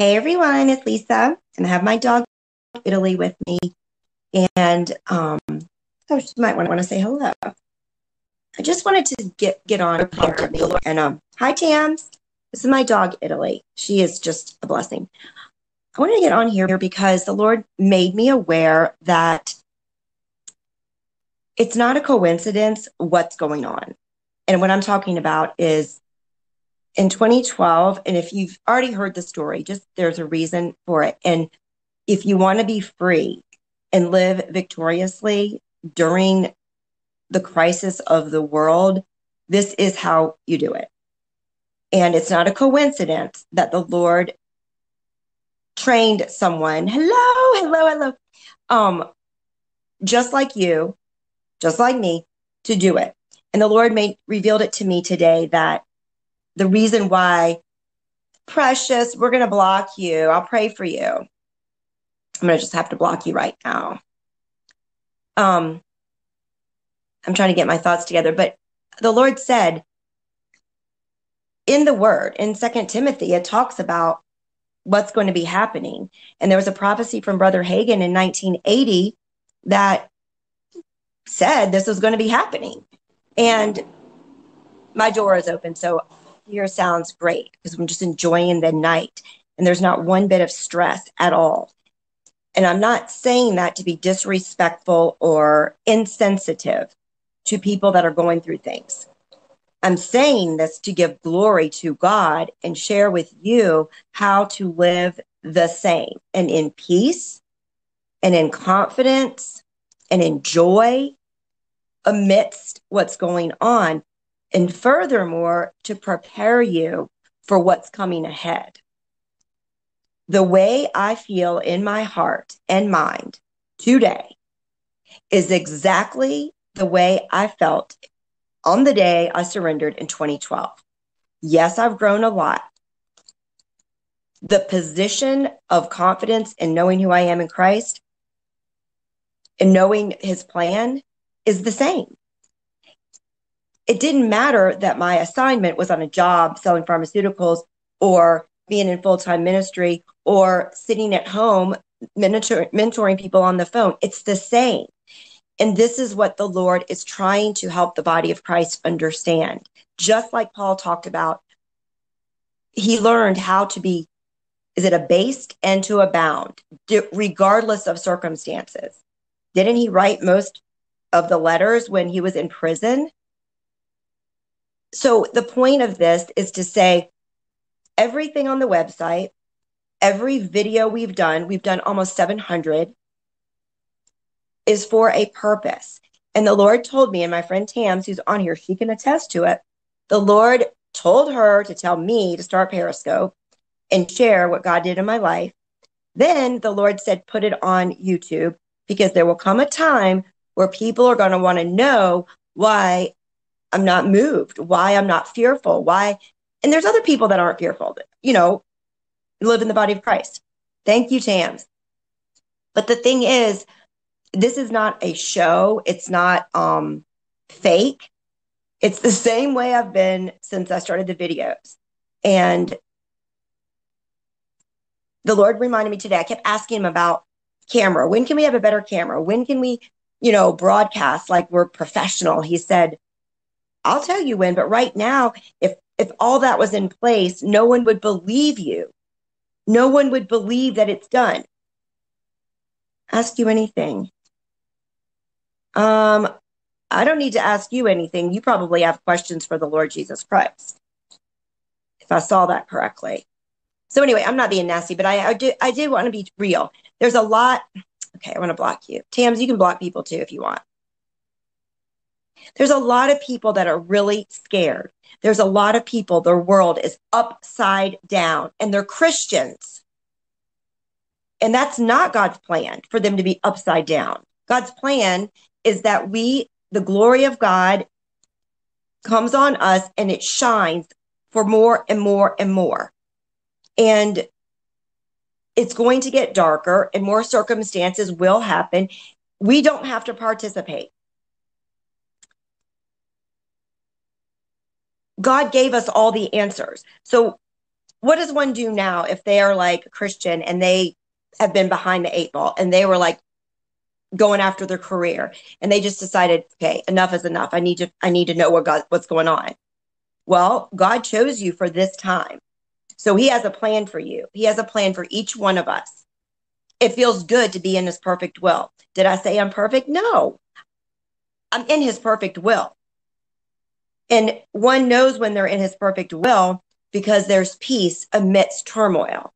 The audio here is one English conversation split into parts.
Hey everyone, it's Lisa, and I have my dog Italy with me. And um, oh, she might want to say hello. I just wanted to get get on here. And um, hi Tams, this is my dog Italy. She is just a blessing. I wanted to get on here because the Lord made me aware that it's not a coincidence what's going on. And what I'm talking about is in 2012, and if you've already heard the story, just there's a reason for it. And if you want to be free and live victoriously during the crisis of the world, this is how you do it. And it's not a coincidence that the Lord trained someone, hello, hello, hello, um, just like you, just like me, to do it. And the Lord made revealed it to me today that the reason why, precious, we're going to block you. I'll pray for you. I'm going to just have to block you right now. Um, I'm trying to get my thoughts together, but the Lord said in the word in Second Timothy, it talks about what's going to be happening. And there was a prophecy from Brother Hagin in 1980 that said this was going to be happening. And my door is open, so here sounds great because I'm just enjoying the night and there's not one bit of stress at all. And I'm not saying that to be disrespectful or insensitive to people that are going through things. I'm saying this to give glory to God and share with you how to live the same and in peace and in confidence and in joy amidst what's going on and furthermore, to prepare you for what's coming ahead. The way I feel in my heart and mind today is exactly the way I felt on the day I surrendered in 2012. Yes, I've grown a lot. The position of confidence in knowing who I am in Christ and knowing his plan is the same it didn't matter that my assignment was on a job selling pharmaceuticals or being in full time ministry or sitting at home mentor- mentoring people on the phone. It's the same. And this is what the Lord is trying to help the body of Christ understand. Just like Paul talked about, he learned how to be, is it a abased and to abound, regardless of circumstances. Didn't he write most of the letters when he was in prison? So the point of this is to say everything on the website, every video we've done, we've done almost 700, is for a purpose. And the Lord told me, and my friend Tams, who's on here, she can attest to it. The Lord told her to tell me to start Periscope and share what God did in my life. Then the Lord said, put it on YouTube because there will come a time where people are going to want to know why I'm not moved, why I'm not fearful, why. And there's other people that aren't fearful, you know, live in the body of Christ. Thank you, Tams. But the thing is, this is not a show. It's not um, fake. It's the same way I've been since I started the videos. And the Lord reminded me today, I kept asking him about camera. When can we have a better camera? When can we, you know, broadcast like we're professional? He said, I'll tell you when, but right now, if if all that was in place, no one would believe you. No one would believe that it's done. Ask you anything. Um, I don't need to ask you anything. You probably have questions for the Lord Jesus Christ. If I saw that correctly. So anyway, I'm not being nasty, but I, I did I did want to be real. There's a lot. Okay, I want to block you. Tams, you can block people too if you want. There's a lot of people that are really scared. There's a lot of people, their world is upside down and they're Christians. And that's not God's plan for them to be upside down. God's plan is that we, the glory of God, comes on us and it shines for more and more and more. And it's going to get darker and more circumstances will happen. We don't have to participate. God gave us all the answers. So what does one do now if they are like Christian and they have been behind the eight ball and they were like going after their career and they just decided, okay, enough is enough. I need to, I need to know what God, what's going on. Well, God chose you for this time. So he has a plan for you. He has a plan for each one of us. It feels good to be in his perfect will. Did I say I'm perfect? No. I'm in his perfect will. And one knows when they're in his perfect will because there's peace amidst turmoil.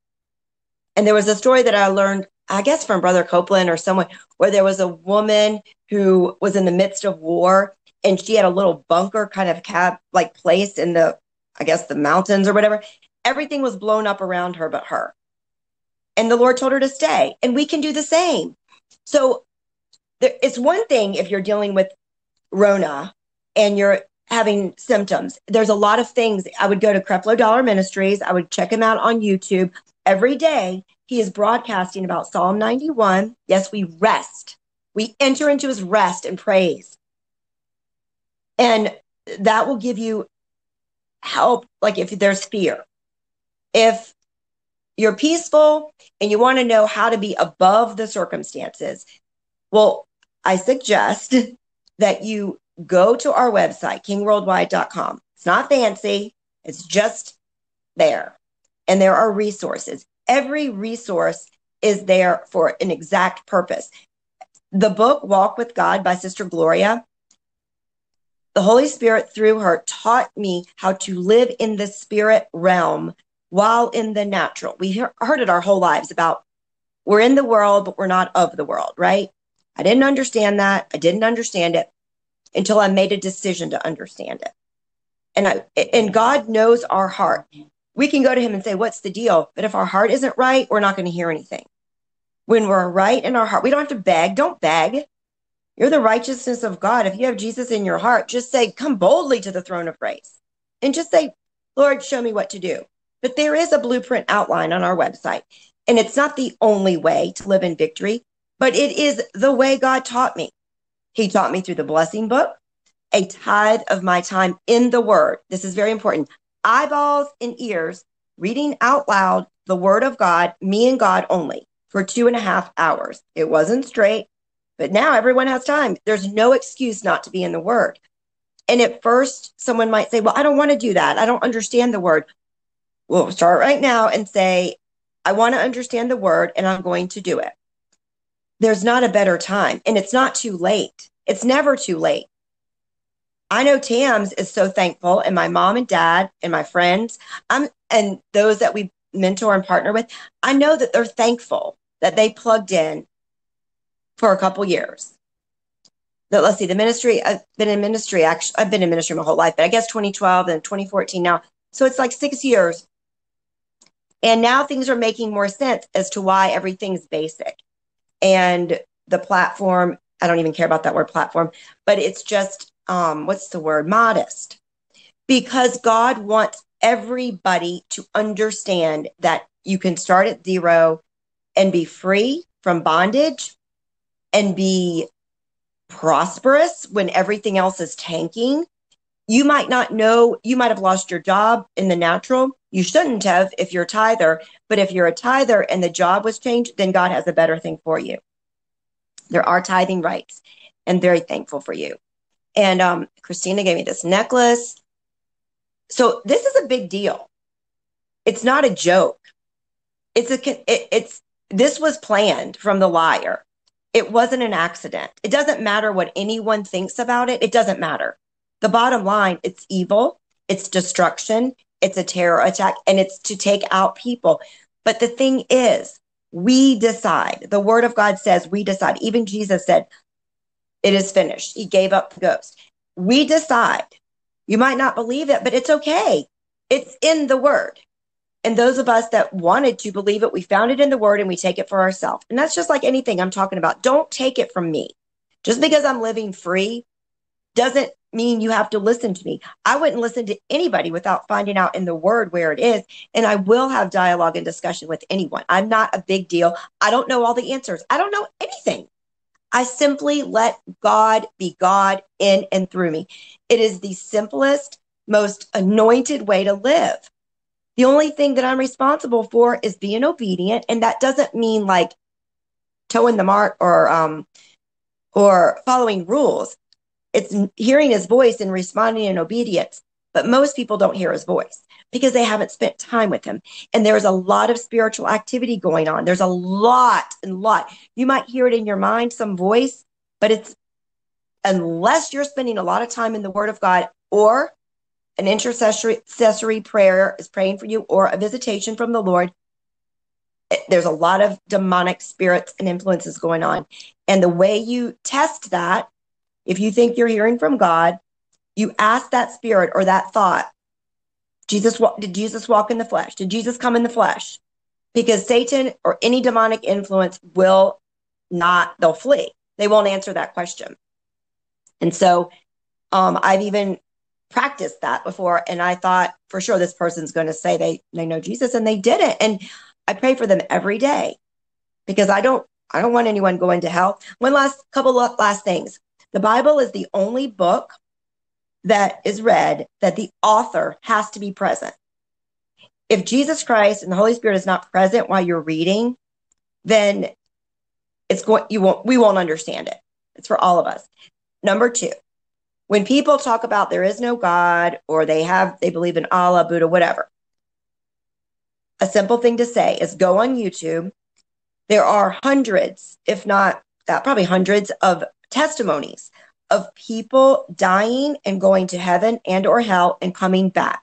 And there was a story that I learned, I guess, from Brother Copeland or someone, where there was a woman who was in the midst of war and she had a little bunker kind of cab like place in the, I guess, the mountains or whatever. Everything was blown up around her but her. And the Lord told her to stay. And we can do the same. So there, it's one thing if you're dealing with Rona and you're having symptoms. There's a lot of things. I would go to Creflo Dollar Ministries. I would check him out on YouTube every day. He is broadcasting about Psalm 91. Yes, we rest. We enter into his rest and praise. And that will give you help, like if there's fear. If you're peaceful and you want to know how to be above the circumstances, well, I suggest that you go to our website, kingworldwide.com. It's not fancy, it's just there. And there are resources. Every resource is there for an exact purpose. The book, Walk with God by Sister Gloria, the Holy Spirit, through her, taught me how to live in the spirit realm while in the natural. We heard it our whole lives about we're in the world, but we're not of the world, right? I didn't understand that. I didn't understand it until I made a decision to understand it. And I, and God knows our heart. We can go to him and say, what's the deal? But if our heart isn't right, we're not going to hear anything. When we're right in our heart, we don't have to beg. Don't beg. You're the righteousness of God. If you have Jesus in your heart, just say, come boldly to the throne of grace and just say, Lord, show me what to do. But there is a blueprint outline on our website. And it's not the only way to live in victory, but it is the way God taught me. He taught me through the blessing book, a tithe of my time in the word. This is very important. Eyeballs and ears, reading out loud the word of God, me and God only for two and a half hours. It wasn't straight, but now everyone has time. There's no excuse not to be in the word. And at first, someone might say, Well, I don't want to do that. I don't understand the word. We'll start right now and say, I want to understand the word and I'm going to do it there's not a better time and it's not too late. It's never too late. I know Tams is so thankful and my mom and dad and my friends I'm, and those that we mentor and partner with, I know that they're thankful that they plugged in for a couple years. Let's see, the ministry, I've been in ministry, actually, I've been in ministry my whole life, but I guess 2012 and 2014 now. So it's like six years. And now things are making more sense as to why everything's basic and the platform i don't even care about that word platform but it's just um, what's the word? Modest. Because god wants everybody to understand that you can start at zero and be free from bondage and be prosperous when everything else is tanking. You might not know you might have lost your job in the natural you shouldn't have if you're a tither, but if you're a tither and the job was changed, then God has a better thing for you. There are tithing rights and very thankful for you. And um, Christina gave me this necklace. So this is a big deal. It's not a joke. It's a it, it's this was planned from the liar. It wasn't an accident. It doesn't matter what anyone thinks about it. It doesn't matter. The bottom line, it's evil, it's destruction, it's a terror attack and it's to take out people. But the thing is, we decide. The word of God says we decide. Even Jesus said, it is finished. He gave up the ghost. We decide. You might not believe it, but it's okay. It's in the word. And those of us that wanted to believe it, we found it in the word and we take it for ourselves. And that's just like anything I'm talking about. Don't take it from me. Just because I'm living free doesn't mean you have to listen to me. I wouldn't listen to anybody without finding out in the word where it is. And I will have dialogue and discussion with anyone. I'm not a big deal. I don't know all the answers. I don't know anything. I simply let God be God in and through me. It is the simplest, most anointed way to live. The only thing that I'm responsible for is being obedient. And that doesn't mean like toeing the mark or, um, or following rules. It's hearing his voice and responding in obedience. But most people don't hear his voice because they haven't spent time with him. And there's a lot of spiritual activity going on. There's a lot and lot. You might hear it in your mind, some voice, but it's unless you're spending a lot of time in the Word of God or an intercessory prayer is praying for you or a visitation from the Lord, there's a lot of demonic spirits and influences going on. And the way you test that, if you think you're hearing from God, you ask that spirit or that thought, Jesus, did Jesus walk in the flesh? Did Jesus come in the flesh? Because Satan or any demonic influence will not, they'll flee. They won't answer that question. And so um, I've even practiced that before. And I thought for sure this person's going to say they, they know Jesus and they didn't. And I pray for them every day because I don't, I don't want anyone going to hell. One last couple of last things. The Bible is the only book that is read that the author has to be present. If Jesus Christ and the Holy Spirit is not present while you're reading, then it's going you won't we won't understand it. It's for all of us. Number two, when people talk about there is no God or they have, they believe in Allah, Buddha, whatever, a simple thing to say is go on YouTube. There are hundreds, if not that, probably hundreds of testimonies of people dying and going to heaven and or hell and coming back.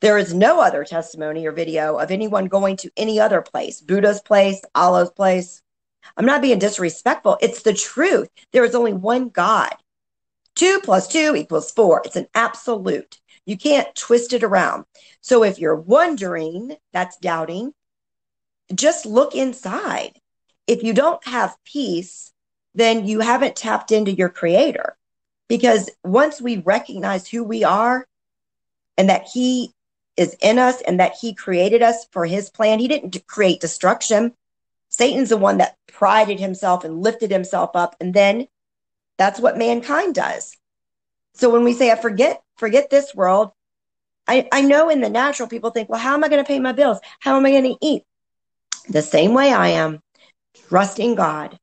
There is no other testimony or video of anyone going to any other place, Buddha's place, Allah's place, I'm not being disrespectful. It's the truth. There is only one God. Two plus two equals four. It's an absolute. You can't twist it around. So if you're wondering, that's doubting, just look inside. If you don't have peace, then you haven't tapped into your creator. Because once we recognize who we are and that he is in us and that he created us for his plan, he didn't create destruction. Satan's the one that prided himself and lifted himself up. And then that's what mankind does. So when we say, I forget, forget this world, I, I know in the natural people think, well, how am I going to pay my bills? How am I going to eat? The same way I am, trusting God.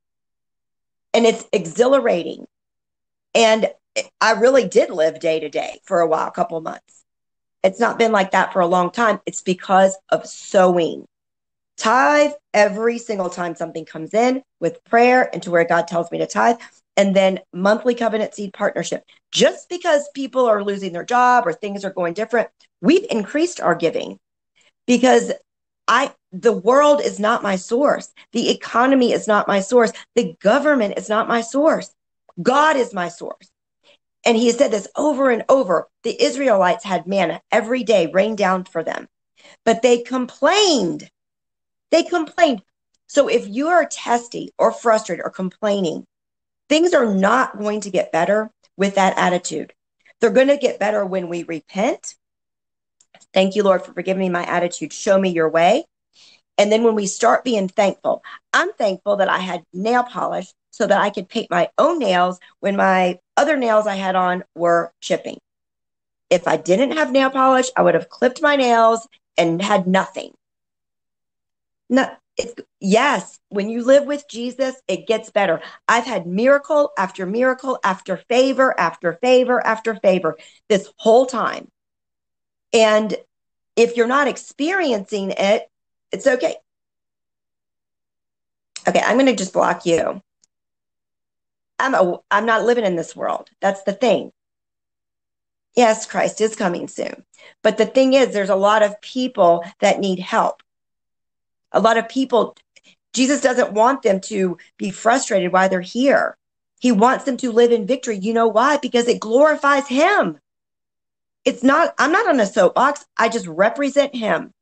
And it's exhilarating. And I really did live day to day for a while, a couple months. It's not been like that for a long time. It's because of sowing. Tithe every single time something comes in with prayer and to where God tells me to tithe. And then monthly covenant seed partnership. Just because people are losing their job or things are going different, we've increased our giving because I the world is not my source. The economy is not my source. The government is not my source. God is my source. And he has said this over and over. The Israelites had manna every day rain down for them, but they complained they complained. So if you are testy or frustrated or complaining, things are not going to get better with that attitude. They're going to get better when we repent. Thank you, Lord, for forgiving me my attitude. Show me your way. And then when we start being thankful, I'm thankful that I had nail polish so that I could paint my own nails when my other nails I had on were chipping. If I didn't have nail polish, I would have clipped my nails and had nothing. No, yes, when you live with Jesus, it gets better. I've had miracle after miracle after favor after favor after favor this whole time. And if you're not experiencing it, it's okay. Okay, I'm going to just block you. I'm a, I'm not living in this world. That's the thing. Yes, Christ is coming soon. But the thing is, there's a lot of people that need help. A lot of people, Jesus doesn't want them to be frustrated why they're here. He wants them to live in victory. You know why? Because it glorifies him. It's not, I'm not on a soapbox. I just represent him.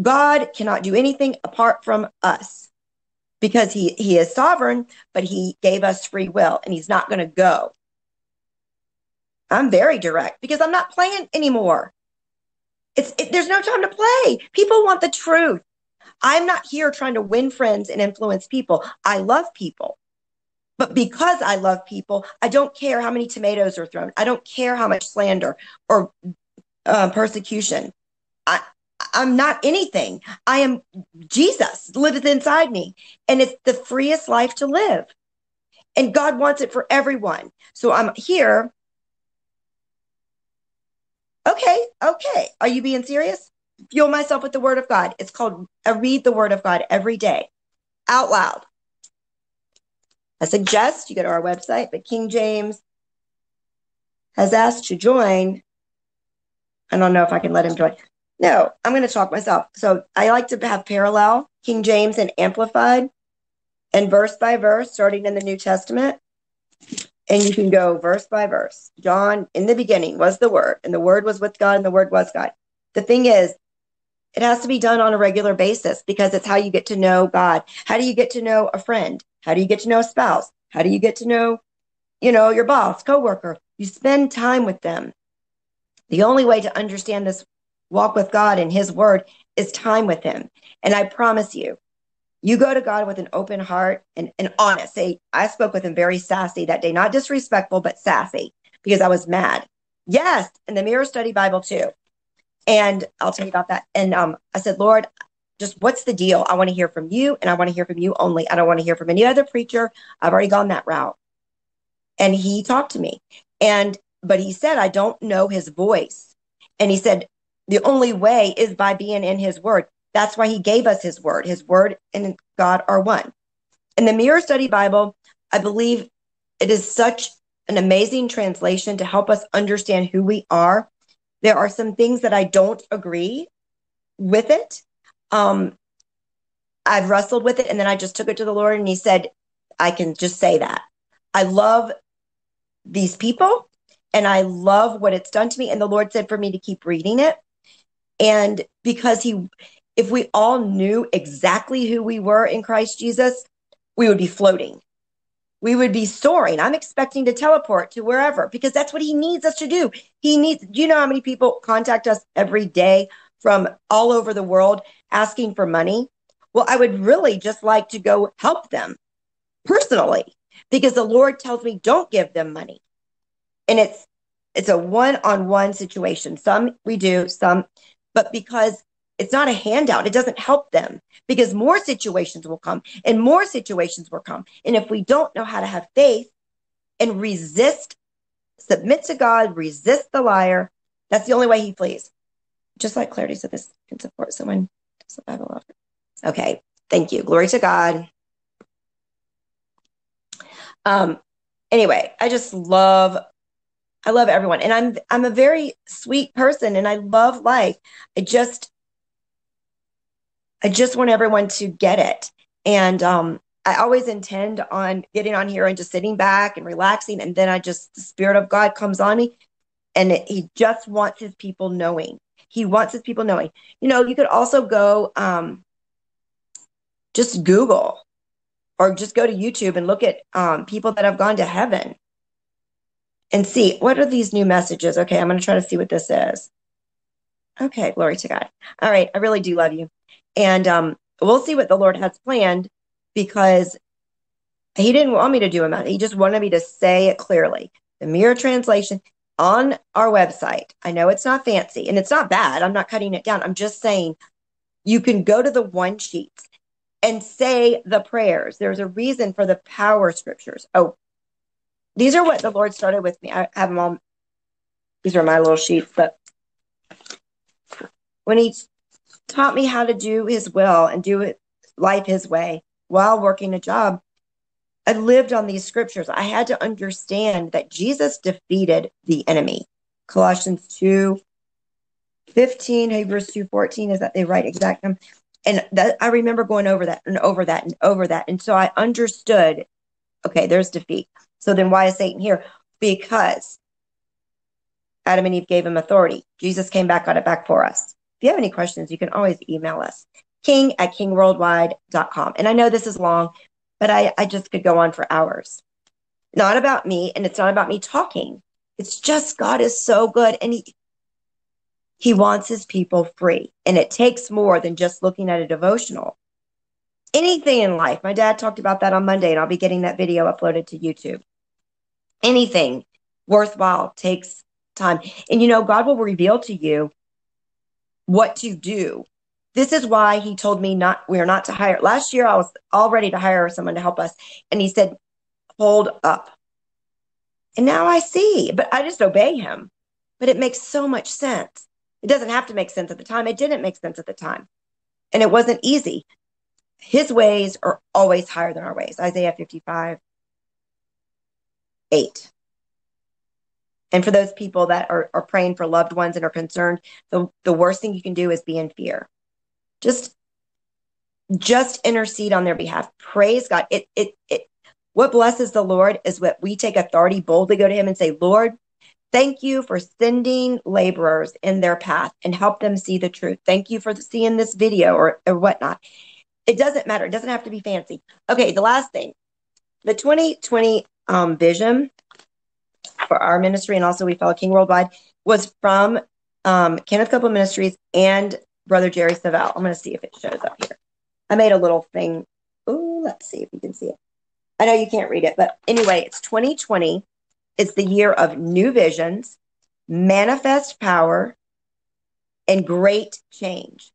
God cannot do anything apart from us because he, he is sovereign, but he gave us free will and he's not going to go. I'm very direct because I'm not playing anymore. It's it, there's no time to play. People want the truth. I'm not here trying to win friends and influence people. I love people. But because I love people, I don't care how many tomatoes are thrown. I don't care how much slander or uh, persecution. I'm not anything. I am Jesus liveth inside me. And it's the freest life to live. And God wants it for everyone. So I'm here. Okay, okay. Are you being serious? Fuel myself with the word of God. It's called I read the word of God every day out loud. I suggest you go to our website, but King James has asked to join. I don't know if I can let him join. No, I'm going to talk myself. So I like to have parallel King James and Amplified and verse by verse, starting in the New Testament. And you can go verse by verse. John, in the beginning was the Word, and the Word was with God, and the Word was God. The thing is, it has to be done on a regular basis because it's how you get to know God. How do you get to know a friend? How do you get to know a spouse? How do you get to know, you know, your boss, coworker? You spend time with them. The only way to understand this walk with God and His Word is time with Him. And I promise you, you go to God with an open heart and, and honest. Say, I spoke with him very sassy that day, not disrespectful, but sassy because I was mad. Yes, in the Mirror Study Bible too. And I'll tell you about that. And um, I said, Lord, just what's the deal? I want to hear from you, and I want to hear from you only. I don't want to hear from any other preacher. I've already gone that route. And he talked to me. And but he said, I don't know his voice. And he said, the only way is by being in his word. That's why he gave us his word. His word and God are one. In the Mirror Study Bible, I believe it is such an amazing translation to help us understand who we are. There are some things that I don't agree with it. Um, I've wrestled with it and then I just took it to the Lord and he said, I can just say that. I love these people and I love what it's done to me. And the Lord said for me to keep reading it. And because he, if we all knew exactly who we were in Christ Jesus, we would be floating. We would be soaring. I'm expecting to teleport to wherever because that's what he needs us to do. He needs, do you know how many people contact us every day from all over the world asking for money? Well, I would really just like to go help them personally because the Lord tells me don't give them money. And it's it's a one-on-one situation. Some we do, some but because it's not a handout, it doesn't help them because more situations will come and more situations will come. And if we don't know how to have faith and resist, submit to God, resist the liar, that's the only way he flees. Just like Clarity said, this can support someone. Okay, thank you. Glory to God. Um, anyway, I just love I love everyone. And I'm I'm a very sweet person and I love life. I just I just want everyone to get it. And um I always intend on getting on here and just sitting back and relaxing and then I just the spirit of God comes on me and it, he just wants his people knowing. He wants his people knowing. You know, you could also go um just Google or just go to YouTube and look at um, people that have gone to heaven and see what are these new messages. Okay, I'm going to try to see what this is. Okay, glory to God. All right, I really do love you. And um, we'll see what the Lord has planned because he didn't want me to do a it. He just wanted me to say it clearly. The mirror translation on our website. I know it's not fancy and it's not bad. I'm not cutting it down. I'm just saying you can go to the one sheets and say the prayers. There's a reason for the power scriptures. Oh, these are what the Lord started with me. I have them all. These are my little sheets, but when He taught me how to do His will and do it life His way while working a job, I lived on these scriptures. I had to understand that Jesus defeated the enemy. Colossians 2 15, Hebrews 2 14 is that they write exact and that I remember going over that and over that and over that. And so I understood, okay, there's defeat. So then why is Satan here? Because Adam and Eve gave him authority. Jesus came back, got it back for us. If you have any questions, you can always email us. King at kingworldwide.com. And I know this is long, but I, I just could go on for hours. Not about me, and it's not about me talking. It's just God is so good and he he wants his people free. And it takes more than just looking at a devotional. Anything in life. My dad talked about that on Monday, and I'll be getting that video uploaded to YouTube. Anything worthwhile takes time. And you know, God will reveal to you what to do. This is why he told me not we are not to hire. Last year I was all ready to hire someone to help us and he said hold up. And now I see, but I just obey him. But it makes so much sense. It doesn't have to make sense at the time. It didn't make sense at the time. And it wasn't easy. His ways are always higher than our ways. Isaiah 55, 8. And for those people that are, are praying for loved ones and are concerned, the, the worst thing you can do is be in fear. Just just intercede on their behalf. Praise God. It it it what blesses the Lord is what we take authority boldly go to him and say, Lord, thank you for sending laborers in their path and help them see the truth. Thank you for seeing this video or, or whatnot. It doesn't matter. It doesn't have to be fancy. Okay, the last thing. The 2020 um, vision for our ministry and also We Follow King Worldwide was from um, Kenneth Copeland Ministries and Brother Jerry Savelle. I'm going to see if it shows up here. I made a little thing. Oh, let's see if you can see it. I know you can't read it, but anyway, it's 2020. It's the year of new visions, manifest power, and great change.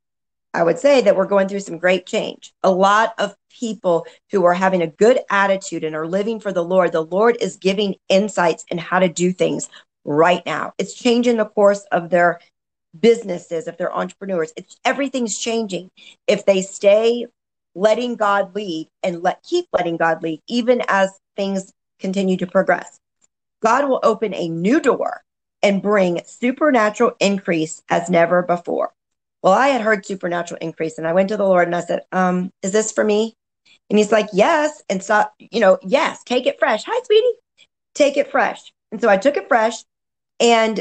I would say that we're going through some great change. A lot of people who are having a good attitude and are living for the Lord, the Lord is giving insights in how to do things right now. It's changing the course of their businesses, if they're entrepreneurs. It's everything's changing. If they stay letting God lead and let keep letting God lead, even as things continue to progress, God will open a new door and bring supernatural increase as never before. Well, I had heard supernatural increase and I went to the Lord and I said, um, is this for me? And he's like, yes. And so, you know, yes, take it fresh. Hi, sweetie. Take it fresh. And so I took it fresh and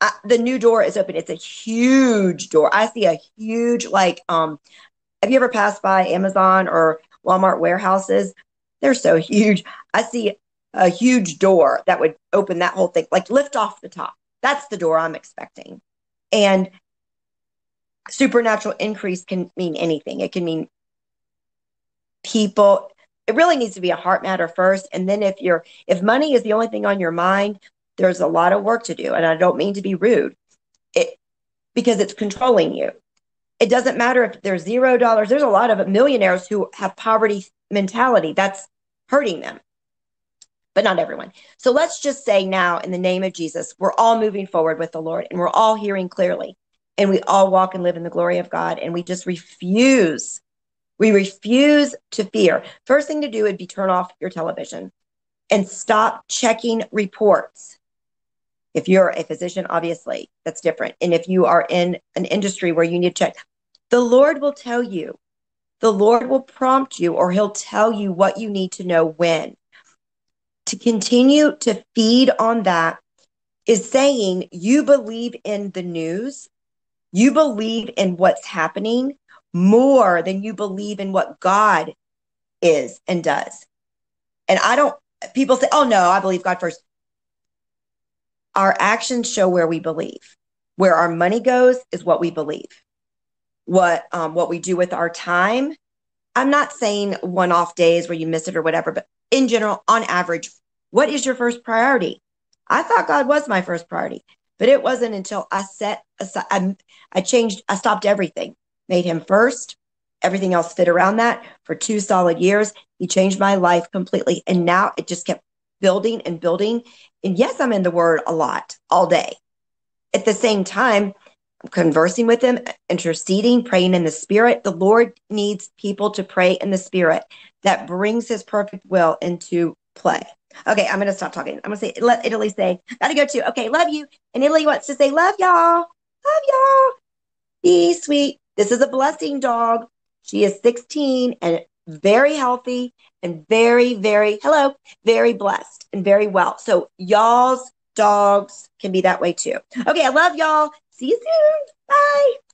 I, the new door is open. It's a huge door. I see a huge, like, um, have you ever passed by Amazon or Walmart warehouses? They're so huge. I see a huge door that would open that whole thing, like lift off the top. That's the door I'm expecting. And supernatural increase can mean anything. It can mean people. It really needs to be a heart matter first. And then if you're if money is the only thing on your mind, there's a lot of work to do. And I don't mean to be rude. It because it's controlling you. It doesn't matter if there's zero dollars. There's a lot of millionaires who have poverty mentality. That's hurting them. But not everyone. So let's just say now, in the name of Jesus, we're all moving forward with the Lord and we're all hearing clearly and we all walk and live in the glory of God and we just refuse. We refuse to fear. First thing to do would be turn off your television and stop checking reports. If you're a physician, obviously that's different. And if you are in an industry where you need to check, the Lord will tell you. The Lord will prompt you or he'll tell you what you need to know when. To continue to feed on that is saying you believe in the news you believe in what's happening more than you believe in what God is and does. And I don't, people say, oh no, I believe God first. Our actions show where we believe. Where our money goes is what we believe. What um, what we do with our time. I'm not saying one off days where you miss it or whatever, but in general, on average, what is your first priority? I thought God was my first priority. But it wasn't until I set aside, I, I changed, I stopped everything, made him first. Everything else fit around that for two solid years. He changed my life completely. And now it just kept building and building. And yes, I'm in the word a lot all day. At the same time, I'm conversing with him, interceding, praying in the spirit. The Lord needs people to pray in the spirit that brings his perfect will into play. Okay, I'm gonna stop talking. I'm gonna say let Italy say, gotta go too. Okay, love you. And Italy wants to say, love y'all. Love y'all. Be sweet. This is a blessing dog. She is 16 and very healthy and very, very, hello, very blessed and very well. So y'all's dogs can be that way too. Okay, I love y'all. See you soon. Bye.